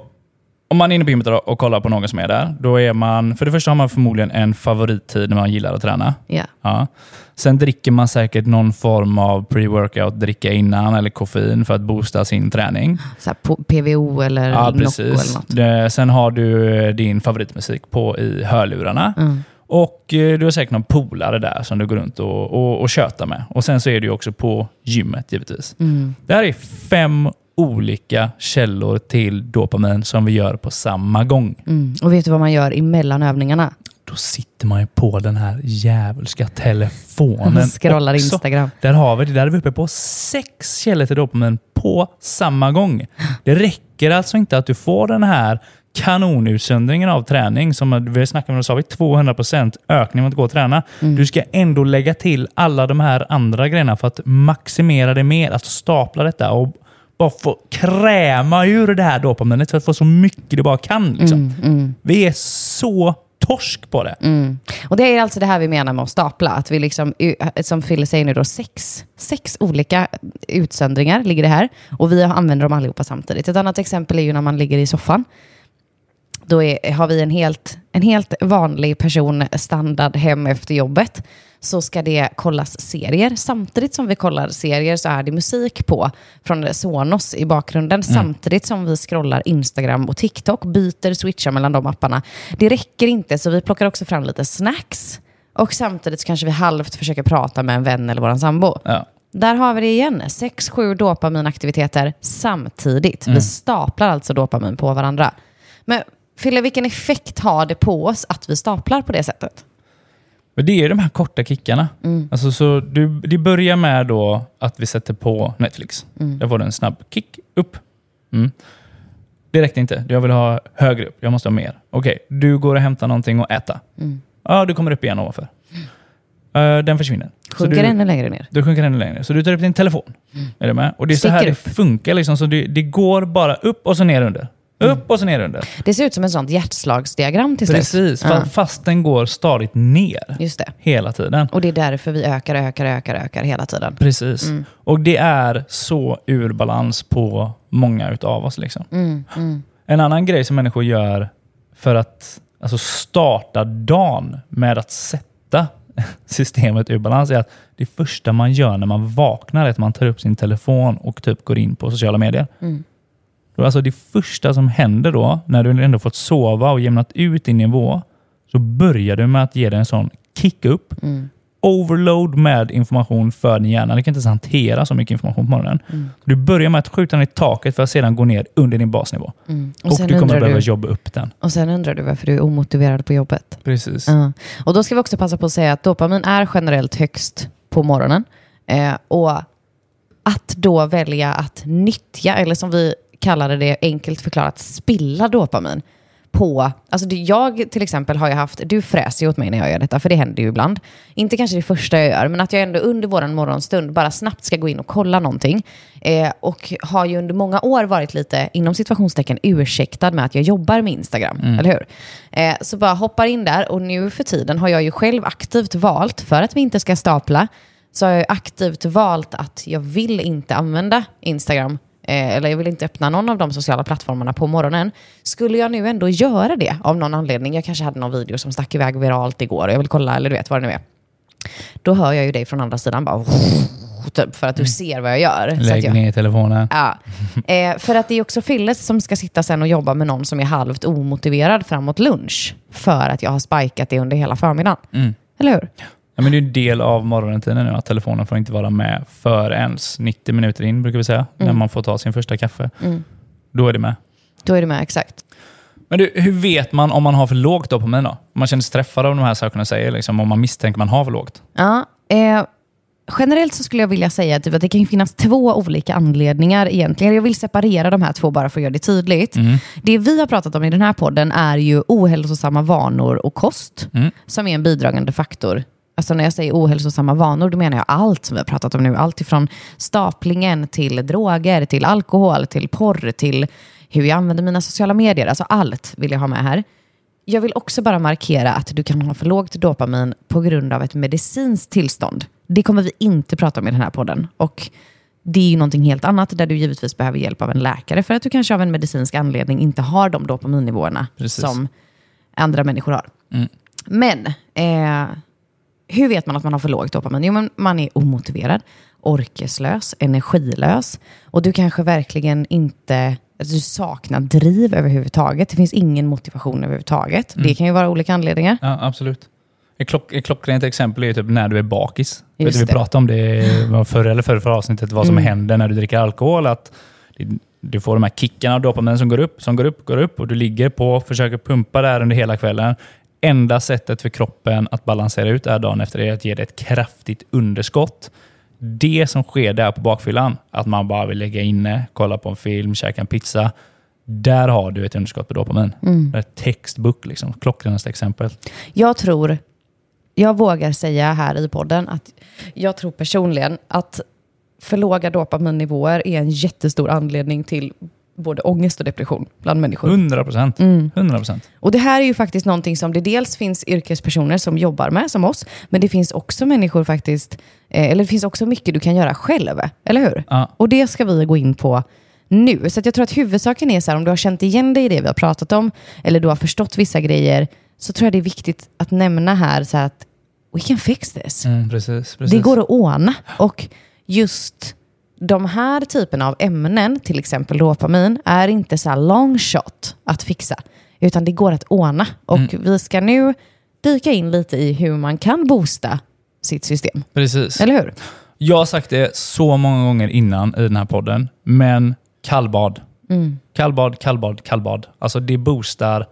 om man är inne på gymmet och kollar på någon som är där, då är man, för det första har man förmodligen en favorittid när man gillar att träna. Ja. Ja. Sen dricker man säkert någon form av pre-workout, dricka innan eller koffein för att boosta sin träning. Så PVO eller Ja, Nocco eller precis. något. Sen har du eh, din favoritmusik på i hörlurarna. Mm. Och eh, du har säkert någon polare där som du går runt och, och, och tjötar med. Och sen så är du också på gymmet givetvis. Mm. Det här är fem olika källor till dopamin som vi gör på samma gång. Mm. Och vet du vad man gör emellan övningarna? Då sitter man ju på den här djävulska telefonen [LAUGHS] Scrollar också. Instagram. Där har vi det. Där är vi uppe på sex källor till dopamin på samma gång. Det räcker alltså inte att du får den här kanonutsöndringen av träning som vi snackade om, då sa vi 200% ökning mot att gå och träna. Du ska ändå lägga till alla de här andra grejerna för att maximera det mer, att stapla detta och bara få kräma ur det här dopaminet för att få så mycket du bara kan. Liksom. Vi är så torsk på det. Och det är alltså det här vi menar med att stapla. Att vi liksom, som Fille säger nu då, sex, sex olika utsöndringar ligger det här. Och vi använder dem allihopa samtidigt. Ett annat exempel är ju när man ligger i soffan. Då är, har vi en helt, en helt vanlig person standard hem efter jobbet. Så ska det kollas serier. Samtidigt som vi kollar serier så är det musik på från Sonos i bakgrunden. Samtidigt som vi scrollar Instagram och TikTok. Byter, switchar mellan de apparna. Det räcker inte så vi plockar också fram lite snacks. Och samtidigt kanske vi halvt försöker prata med en vän eller våran sambo. Ja. Där har vi det igen. Sex, sju dopaminaktiviteter samtidigt. Vi staplar alltså dopamin på varandra. Men Fille, vilken effekt har det på oss att vi staplar på det sättet? Men det är de här korta kickarna. Alltså, så du, det börjar med då att vi sätter på Netflix. Där får du en snabb kick upp. Mm. Det räckte inte. Jag vill ha högre upp. Jag måste ha mer. Okej, du går och hämtar någonting och äta. Ja, du kommer upp igen ovanför. Eh, den försvinner. Så Sjunker du, ännu längre ner. du sjunker ännu längre. Så du tar upp din telefon. Är du med? Och det är så Sticker här det upp. funkar. Liksom. Så det, det går bara upp och så ner under. Upp och så ner under. Det ser ut som ett sånt hjärtslagsdiagram till slut. Precis, Ja, fast den går stadigt ner. just det. Hela tiden. Och det är därför vi ökar, ökar, ökar, ökar hela tiden. Precis. Och det är så ur balans på många utav oss. Liksom. En annan grej som människor gör för att alltså starta dagen med att sätta [LAUGHS] systemet ur balans är att det första man gör när man vaknar är att man tar upp sin telefon och typ går in på sociala medier. Mm. Alltså det första som händer då, när du ändå fått sova och jämnat ut din nivå, så börjar du med att ge dig en sån kick upp. Mm. Overload med information för din hjärna. Du kan inte ens hantera så mycket information på morgonen. Mm. Du börjar med att skjuta den i taket för att sedan gå ner under din basnivå. Mm. Och, sen du kommer behöva du, jobba upp den. och sen undrar du varför du är omotiverad på jobbet. Precis. Ja. Och då ska vi också passa på att säga att dopamin är generellt högst på morgonen. Eh, och att då välja att nyttja, eller som vi kallade det enkelt förklarat, spilla dopamin på, alltså jag till exempel har ju haft, du fräser ju åt mig när jag gör detta, för det händer ju ibland. Inte kanske det första jag gör, men att jag ändå under vår morgonstund bara snabbt ska gå in och kolla någonting. Eh, och har ju under många år varit lite, inom situationstecken, ursäktad med att jag jobbar med Instagram, eller hur? Eh, så bara hoppar in där och nu för tiden har jag ju själv aktivt valt, för att vi inte ska stapla, så har jag aktivt valt att jag vill inte använda Instagram eller jag vill inte öppna någon av de sociala plattformarna på morgonen. Skulle jag nu ändå göra det av någon anledning, jag kanske hade någon video som stack iväg viralt igår och jag vill kolla, eller du vet vad det nu är. Då hör jag ju dig från andra sidan bara [LAUGHS] typ, för att du ser vad jag gör. Lägg jag, ner telefonen. Ja. Eh, för att det är också Filles som ska sitta sen och jobba med någon som är halvt omotiverad framåt lunch. För att jag har spikat det under hela förmiddagen. Mm. Eller hur? Ja, men det är en del av morgonrutinen nu att telefonen får inte vara med förrän 90 minuter in, brukar vi säga, när man får ta sin första kaffe. Mm. Då är det med. Då är du med, exakt. Men du, hur vet man om man har för lågt dopamin då? Om man känner sig träffad av de här sakerna jag säger, liksom, om man misstänker man har för lågt. Ja, eh, generellt så skulle jag vilja säga typ att det kan finnas två olika anledningar egentligen. Jag vill separera de här två bara för att göra det tydligt. Det vi har pratat om i den här podden är ju ohälsosamma vanor och kost Mm. som är en bidragande faktor. Alltså när jag säger ohälsosamma vanor, då menar jag allt som vi har pratat om nu. Allt ifrån staplingen till droger, till alkohol, till porr, till hur jag använder mina sociala medier. Alltså allt vill jag ha med här. Jag vill också bara markera att du kan ha för lågt dopamin på grund av ett medicinskt tillstånd. Det kommer vi inte prata om i den här podden. Och det är ju någonting helt annat där du givetvis behöver hjälp av en läkare för att du kanske av en medicinsk anledning inte har de dopaminnivåerna Precis. som andra människor har. Mm. Men eh, hur vet man att man har för lågt dopamin? Jo, men man är omotiverad, orkeslös, energilös och du kanske verkligen inte alltså, du saknar driv överhuvudtaget. Det finns ingen motivation överhuvudtaget. Mm. Det kan ju vara olika anledningar. Ja, absolut. Ett, klock, ett klockrent exempel är typ när du är bakis. Vet vi pratade om det förra eller förra, avsnittet, vad som Mm. händer när du dricker alkohol. Att du får de här kickarna av dopamin som går upp, som går upp, går upp och du ligger på och försöker pumpa där under hela kvällen. Enda sättet för kroppen att balansera ut är dagen efter är att ge dig ett kraftigt underskott. Det som sker där på bakfyllan, att man bara vill lägga inne, kolla på en film, käka en pizza. Där har du ett underskott på dopamin. Mm. Det är textbook, liksom. klockrenaste exempel. Jag tror, jag vågar säga här i podden att jag tror personligen att för låga dopaminnivåer är en jättestor anledning till både ångest och depression bland människor. 100 procent. Mm. 100 procent. Och det här är ju faktiskt någonting som det dels finns yrkespersoner som jobbar med, som oss, men det finns också människor faktiskt, eh, eller det finns också mycket du kan göra själv, eller hur? Ja. Och det ska vi gå in på nu. Så jag tror att huvudsaken är så här, om du har känt igen dig i det vi har pratat om, eller du har förstått vissa grejer, så tror jag det är viktigt att nämna här så att we can fix this. Mm, precis, precis. Det går att ordna. Och just de här typerna av ämnen, till exempel dopamin, är inte så här long shot att fixa. Utan det går att ordna. Och Mm. vi ska nu dyka in lite i hur man kan boosta sitt system. precis. Eller hur? Jag har sagt det så många gånger innan i den här podden, men kallbad. Mm. Kallbad, kallbad, kallbad. Alltså det boostar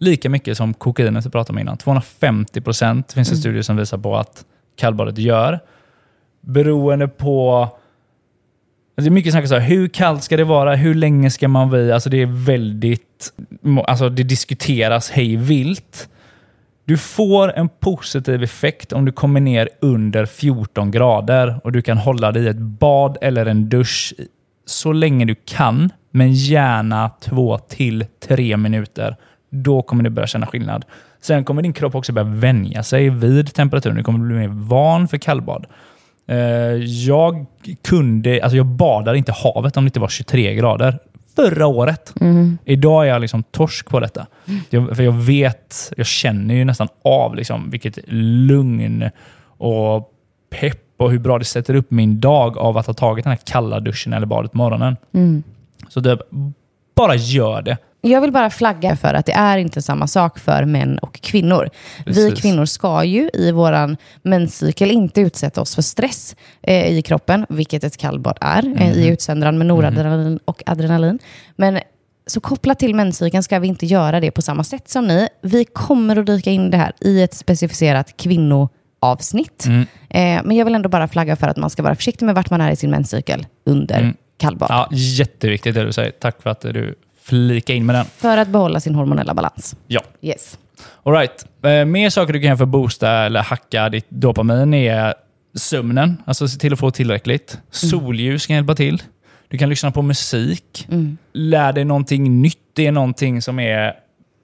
lika mycket som kokainet vi pratade om innan. 250 procent finns Mm. det studier som visar på att kallbadet gör. Beroende på... Alltså det är mycket snack så här, hur kallt ska det vara? Hur länge ska man vara i? Alltså det är väldigt... Alltså det diskuteras hej vilt. Du får en positiv effekt om du kommer ner under 14 grader och du kan hålla dig i ett bad eller en dusch så länge du kan, men gärna två till tre minuter. Då kommer du börja känna skillnad. Sen kommer din kropp också börja vänja sig vid temperaturen. Du kommer bli mer van för kallbad. Eh, Jag kunde, alltså jag badar inte havet om det inte var 23 grader. förra året. Idag är jag liksom torsk på detta. Jag, för jag vet, jag känner ju nästan av liksom vilket lugn och pepp och hur bra det sätter upp min dag av att ha tagit den här kalla duschen eller badet på morgonen. Så det, bara gör det. Jag vill bara flagga för att det är inte samma sak för män och kvinnor. Vi Precis. kvinnor ska ju i våran menscykel inte utsätta oss för stress eh, i kroppen, vilket ett kallbad är, eh, i utsöndran med noradrenalin och adrenalin. Men så kopplat till menscykeln ska vi inte göra det på samma sätt som ni. Vi kommer att dyka in det här i ett specificerat kvinnoavsnitt. Eh, men jag vill ändå bara flagga för att man ska vara försiktig med vart man är i sin menscykel under kallbad. Ja, jätteviktigt det du säger. Tack för att du flikade in med den. För att behålla sin hormonella balans. Ja. Yes. All right. Eh, mer saker du kan göra för att boosta eller hacka ditt dopamin är sömnen. Alltså se till att få tillräckligt. Soljus kan hjälpa till. Du kan lyssna på musik. Lär dig någonting nytt. Det är någonting som är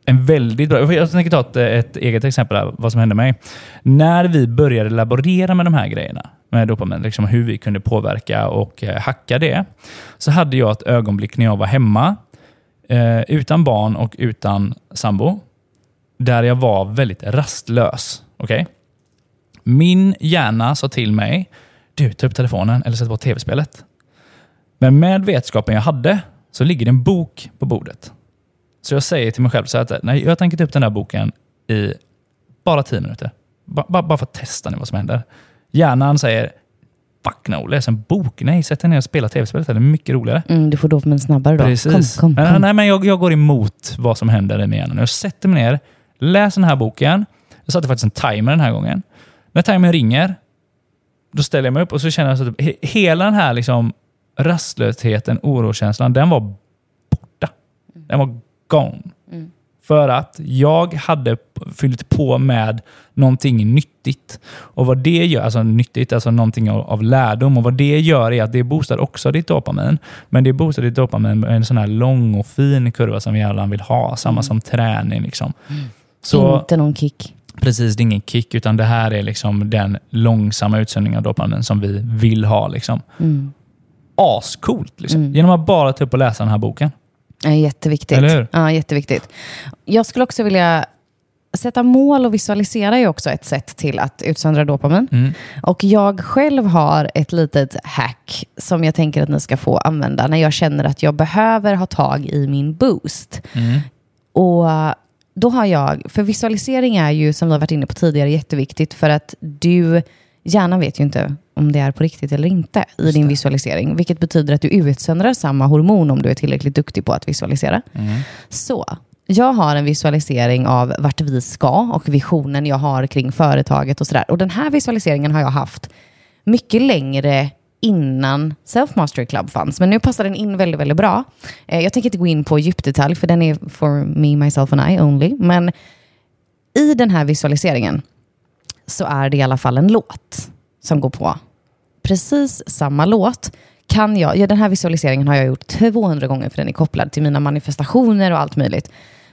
en väldigt bra... Jag tänker ta ett, ett eget exempel här, vad som hände mig. När vi började laborera med de här grejerna, med dopamin, liksom hur vi kunde påverka och eh, hacka det, så hade jag ett ögonblick när jag var hemma, eh, utan barn och utan sambo, där jag var väldigt rastlös. Okay? Min hjärna sa till mig, du, ta upp telefonen eller sätt på tv-spelet. Men med vetskapen jag hade så ligger det en bok på bordet. Så jag säger till mig själv så att nej, jag tänker ta upp den här boken i bara tio minuter. Ba, bara för att testa nu vad som händer. Hjärnan säger, fuck no, läs en bok. Nej, sätt dig ner och spela tv-spelet. Det är mycket roligare. Mm, du får dopamin snabbare då. Precis. Kom, kom, kom. nej, men jag, jag går emot vad som händer i min hjärna. Jag sätter mig ner, läser den här boken. Jag satte faktiskt en timer den här gången. När timern ringer, då ställer jag mig upp och så känner jag så att he- hela den här liksom rastlösheten, oroskänslan, den var borta. Den var gone. För att jag hade fyllt på med någonting nyttigt. Och vad det gör, alltså nyttigt, alltså någonting av, av lärdom. Och vad det gör är att det boostar också ditt dopamin. Men det boostar ditt dopamin med en sån här lång och fin kurva som hjärnan vill ha. Samma som träning. Liksom. Så Inte någon kick. precis, det är ingen kick, utan det här är liksom den långsamma utsöndringen av dopamin som vi vill ha. Liksom. Mm. Ascoolt! Liksom. Genom att bara ta upp och läsa den här boken. Ja, jätteviktigt. Eller hur? Ja, jätteviktigt. Jag skulle också vilja... Sätta mål och visualisera är också ett sätt till att utsöndra dopamin. Mm. Och jag själv har ett litet hack som jag tänker att ni ska få använda när jag känner att jag behöver ha tag i min boost. Mm. Och då har jag, för visualisering är ju som vi har varit inne på tidigare jätteviktigt för att du, hjärnan vet ju inte om det är på riktigt eller inte i din visualisering. Vilket betyder att du utsöndrar samma hormon om du är tillräckligt duktig på att visualisera. Så jag har en visualisering av vart vi ska och visionen jag har kring företaget och sådär. Och den här visualiseringen har jag haft mycket längre innan Self Mastery Club fanns. Men nu passar den in väldigt, väldigt bra. Eh, jag tänker inte gå in på djupdetalj, för den är for me, myself and I only. Men i den här visualiseringen så är det i alla fall en låt som går på. Precis samma låt kan jag, ja den här visualiseringen har jag gjort 200 gånger för den är kopplad till mina manifestationer och allt möjligt.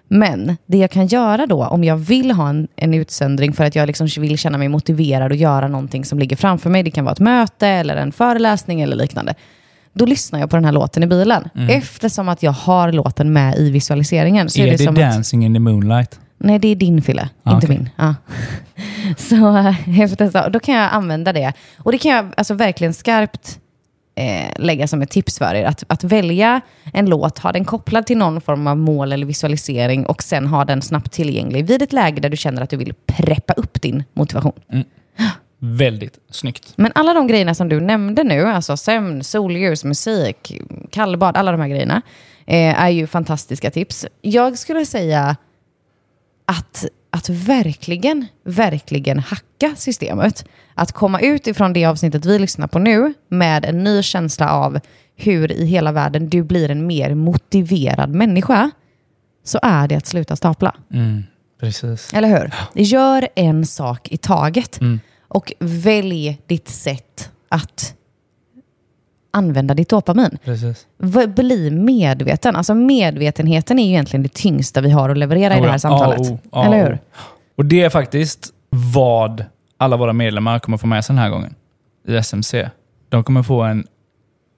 Men det jag kan göra då, om jag vill ha en, en utsöndring för att jag liksom vill känna mig motiverad att göra någonting som ligger framför mig, det kan vara ett möte eller en föreläsning eller liknande. Då lyssnar jag på den här låten i bilen. Eftersom att jag har låten med i visualiseringen. Så är, Är det, det som att, Dancing in the Moonlight? Nej, det är din Fille, Ah, inte okej. min. Ja. [LAUGHS] Så eh, efter då kan jag använda det. Och det kan jag alltså verkligen skarpt eh, lägga som ett tips för er. Att, att välja en låt, ha den kopplad till någon form av mål eller visualisering och sen ha den snabbt tillgänglig vid ett läge där du känner att du vill preppa upp din motivation. [GASPS] Väldigt snyggt. Men alla de grejerna som du nämnde nu, alltså sömn, solljus, musik, kallbad, alla de här grejerna, eh, är ju fantastiska tips. Jag skulle säga att, att verkligen, verkligen hacka systemet. Att komma ut ifrån det avsnittet vi lyssnar på nu med en ny känsla av hur i hela världen du blir en mer motiverad människa, så är det att sluta stapla. Mm, precis. Eller hur? Gör en sak i taget. Mm. Och välj ditt sätt att använda ditt dopamin. precis. Bli medveten. Alltså medvetenheten är ju egentligen det tyngsta vi har att leverera i Oh det ja. här samtalet. Oh, ah, Eller oh. hur? Och det är faktiskt vad alla våra medlemmar kommer få med sig den här gången i SMC. De kommer få en,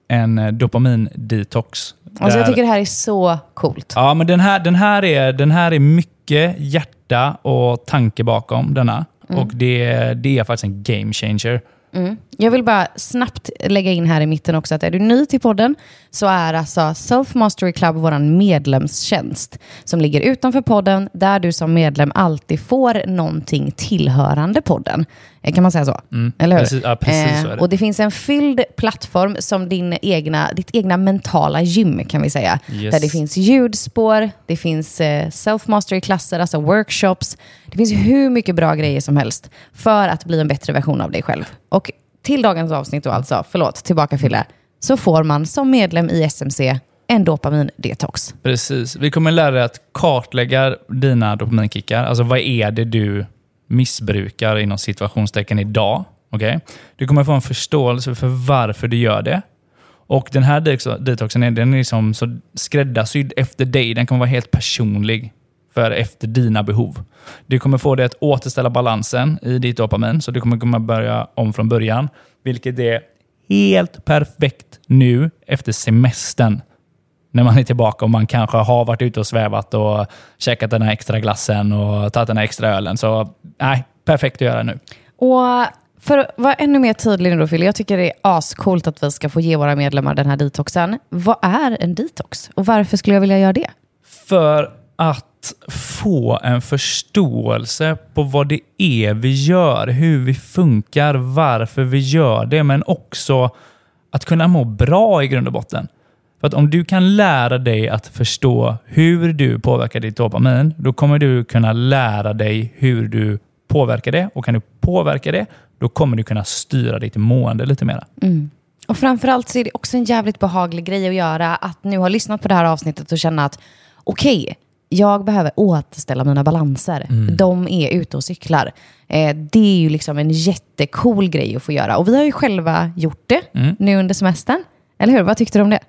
en eh, dopamin-detox Alltså jag tycker det här är så coolt. Ja, men den här, den, här är, den här är mycket hjärta och tanke bakom denna. Mm. Och det, det är faktiskt en game changer. Mm. Jag vill bara snabbt lägga in här i mitten också att är du ny till podden så är alltså Self Mastery Club vår medlemstjänst som ligger utanför podden där du som medlem alltid får någonting tillhörande podden. Eh, Kan man säga så? Eller hur? Precis- ja, precis så är det. Och det finns en fylld plattform som din egna, ditt egna mentala gym kan vi säga. Yes. Där det finns ljudspår, det finns eh, self-mastery-klasser, alltså workshops. Det finns hur mycket bra grejer som helst för att bli en bättre version av dig själv. Och till dagens avsnitt då alltså, förlåt, tillbaka Fille, så får man som medlem i SMC en dopamin-detox. Precis. Vi kommer lära dig att kartlägga dina dopaminkickar. Alltså vad är det du missbrukar inom situationstecken idag? Okay? Du kommer få en förståelse för varför du gör det. Och den här detoxen är, den är liksom så skräddarsydd efter dig. Den kommer vara helt personlig för efter dina behov. Du kommer få det att återställa balansen i ditt dopamin, så du kommer kunna börja om från början. Vilket är helt perfekt nu efter semestern när man är tillbaka och man kanske har varit ute och svävat och käkat den här extra glassen och tagit den här extra ölen. Så nej, perfekt att göra nu. Och för att vara ännu mer tydlig nu då Fille, jag tycker det är ascoolt att vi ska få ge våra medlemmar den här detoxen. Vad är en detox? Och varför skulle jag vilja göra det? För att få en förståelse på vad det är vi gör, hur vi funkar, varför vi gör det, men också att kunna må bra i grund och botten. För att om du kan lära dig att förstå hur du påverkar ditt dopamin, då kommer du kunna lära dig hur du påverkar det. Och kan du påverka det, då kommer du kunna styra ditt mående lite mer. Och framförallt så är det också en jävligt behaglig grej att göra att nu ha lyssnat på det här avsnittet och känna att okej, jag behöver återställa mina balanser. De är ute och cyklar. Eh, det är ju liksom en jättecool grej att få göra. Och vi har ju själva gjort det nu under semestern. Eller hur? Vad tyckte du om det?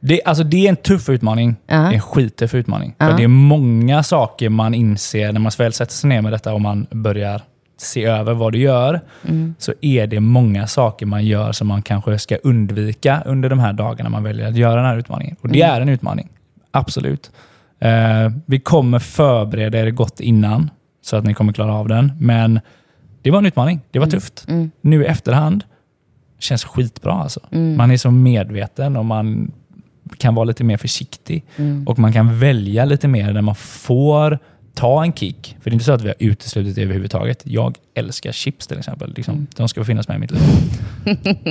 Det, alltså det är en tuff utmaning. Ja. Det är en skittuff utmaning. Ja. För det är många saker man inser när man väl sätter sig ner med detta och man börjar se över vad du gör. Så är det många saker man gör som man kanske ska undvika under de här dagarna man väljer att göra den här utmaningen. Och det är en utmaning. Absolut. Eh, vi kommer förbereda er gott innan så att ni kommer klara av den. Men det var en utmaning. Det var tufft. Nu i efterhand känns skitbra. Alltså. Man är så medveten och man kan vara lite mer försiktig. Och man kan välja lite mer när man får ta en kick. För det är inte så att vi har uteslutit det överhuvudtaget. Jag älskar chips till exempel. Liksom. De ska finnas med i mitt liv.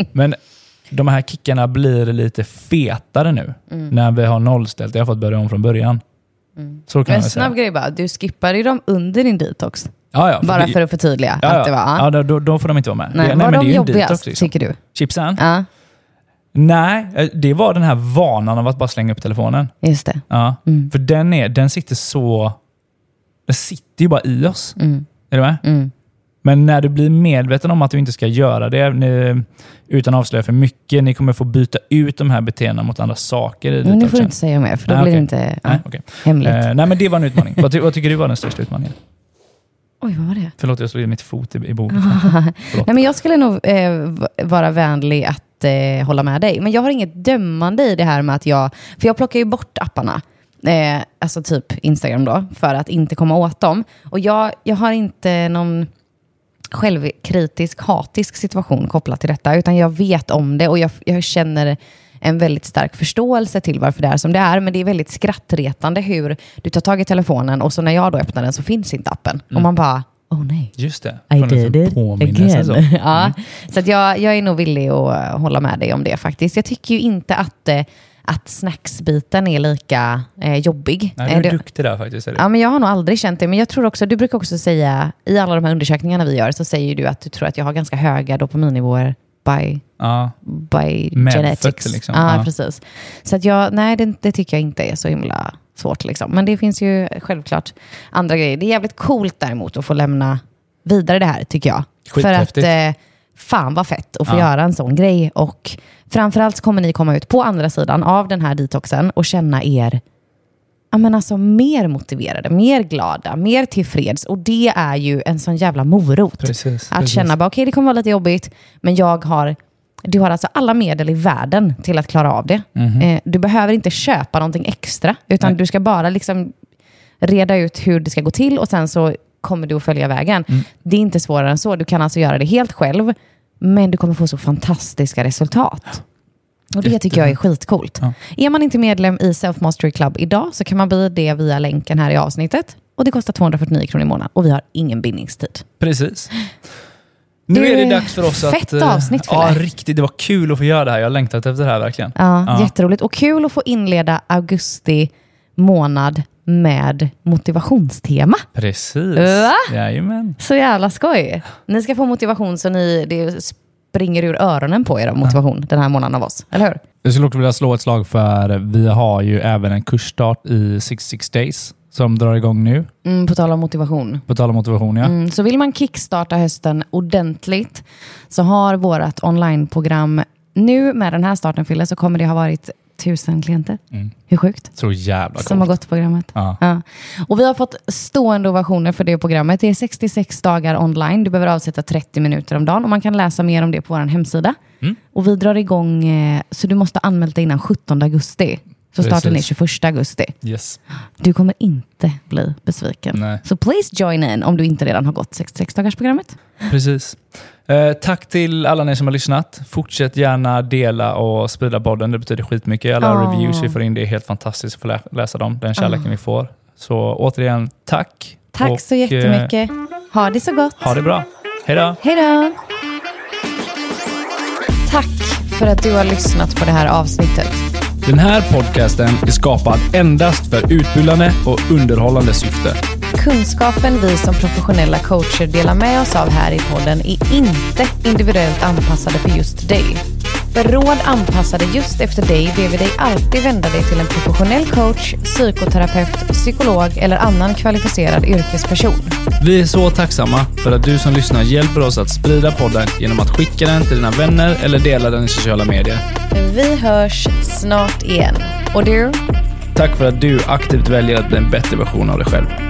[LAUGHS] Men de här kickarna blir lite fetare nu när vi har nollställt. Jag har fått börja om från början. Så kan Men säga. snabb grej bara, du skippade ju dem under din detox. Ja, ja, Bara det- för att förtydliga. Ja, att det var, ja. ja då, då får de inte vara med. Nej, Det- var men det är de ju en jobbigast, detox, liksom. tycker du? Chipsen? Ja, Nej, eh, det var den här vanan av att bara slänga upp telefonen. just det. Ja. För den, är, den sitter så... Den sitter ju bara i oss. Är du med? Mm. Men när du blir medveten om att du inte ska göra det, ni, utan att avslöja för mycket, ni kommer få byta ut de här beteendena mot andra saker i Men nu får du inte säga mer, för då Nej, blir det okej. inte ja, Nej, okej. hemligt. Eh, nej, men det var en utmaning. vad, ty, vad tycker du var den största utmaningen? Oj, vad var det? Förlåt, jag slog i mitt fot i, i bordet. [LAUGHS] Nej, men jag skulle nog eh, vara vänlig att eh, hålla med dig. Men jag har inget dömande i det här med att jag... För jag plockar ju bort apparna. Eh, alltså typ Instagram då, för att inte komma åt dem. Och jag, jag har inte någon självkritisk, hatisk situation kopplat till detta, utan jag vet om det och jag, jag känner en väldigt stark förståelse till varför det är som det är. Men det är väldigt skrattretande hur du tar tag i telefonen och så när jag då öppnar den så finns inte appen. Och man bara, oh nej. Just det. I en did it again. så. [LAUGHS] ja, så att jag, jag är nog villig att eh, hålla med dig om det faktiskt. Jag tycker ju inte att, eh, att snacksbiten är lika eh, jobbig. Nej, Eh, du är det- duktig där faktiskt. Ja, men jag har nog aldrig känt det. Men jag tror också, du brukar också säga, i alla de här undersökningarna vi gör, så säger du att du tror att jag har ganska höga dopaminnivåer by, Ja. by Medfött, genetics. liksom. Ja, Ja. precis. Så att jag, nej, det, det tycker jag inte är så himla svårt. Liksom. Men det finns ju självklart andra grejer. Det är jävligt coolt däremot att få lämna vidare det här, tycker jag. För att, eh, fan vad fett att få Ja. göra en sån grej. Och framförallt kommer ni komma ut på andra sidan av den här detoxen och känna er ja, men alltså, mer motiverade, mer glada, mer tillfreds. Och det är ju en sån jävla morot. Precis. Att precis. känna bara, okej det kommer vara lite jobbigt, men jag har Du har alltså alla medel i världen till att klara av det. Eh, du behöver inte köpa någonting extra, utan Nej. du ska bara liksom reda ut hur det ska gå till och sen så kommer du att följa vägen. Det är inte svårare än så. Du kan alltså göra det helt själv, men du kommer få så fantastiska resultat. Och det tycker jag är skitcoolt. Ja. Är man inte medlem i Self Mastery Club idag så kan man bli det via länken här i avsnittet. Och det kostar 249 kronor i månaden och vi har ingen bindningstid. Precis. Nu är det dags för oss att... fett eh, avsnitt, Ja, Fille. riktigt. Det var kul att få göra det här. Jag har längtat efter det här verkligen. Ja, Ja. Jätteroligt och kul att få inleda augusti månad med motivationstema. Precis. Va? Jajamän. Så jävla skoj. Ni ska få motivation så ni, det springer ur öronen på er av motivation den här månaden av oss. Eller hur? Jag skulle också vilja slå ett slag för vi har ju även en kursstart i 66 days som drar igång nu. Mm, på tal om motivation. På tal om motivation ja. Mm, så vill man kickstarta hösten ordentligt så har vårt onlineprogram nu med den här starten Fille så kommer det ha varit tusen klienter. Mm. Hur sjukt? Så jävla Som har coolt. gått programmet. Ja. Ja. Och vi har fått stående ovationer för det programmet. Det är 66 dagar online. Du behöver avsätta 30 minuter om dagen och man kan läsa mer om det på vår hemsida. Mm. Och vi drar igång, eh, så du måste anmäla dig innan 17 augusti. Så starten är Precis. 21 augusti. Yes. Du kommer inte bli besviken. Nej. Så please join in om du inte redan har gått 66 dagars programmet. Precis. Eh, tack till alla ni som har lyssnat. Fortsätt gärna dela och sprida podden. Det betyder skitmycket. Alla Ja. reviews vi får in, det är helt fantastiskt att få lä- läsa dem. Den kärleken vi får. Så återigen, tack. Tack Och, så eh, jättemycket. Ha det så gott. ha det bra. Hej då. Hej då! Tack för att du har lyssnat på det här avsnittet. Den här podcasten är skapad endast för utbildande och underhållande syfte. Kunskapen vi som professionella coacher delar med oss av här i podden är inte individuellt anpassade för just dig. För råd anpassade just efter dig ber vi dig alltid vända dig till en professionell coach, psykoterapeut, psykolog eller annan kvalificerad yrkesperson. Vi är så tacksamma för att du som lyssnar hjälper oss att sprida podden genom att skicka den till dina vänner eller dela den i sociala medier. Vi hörs snart igen. Och du? Tack för att du aktivt väljer att bli en bättre version av dig själv.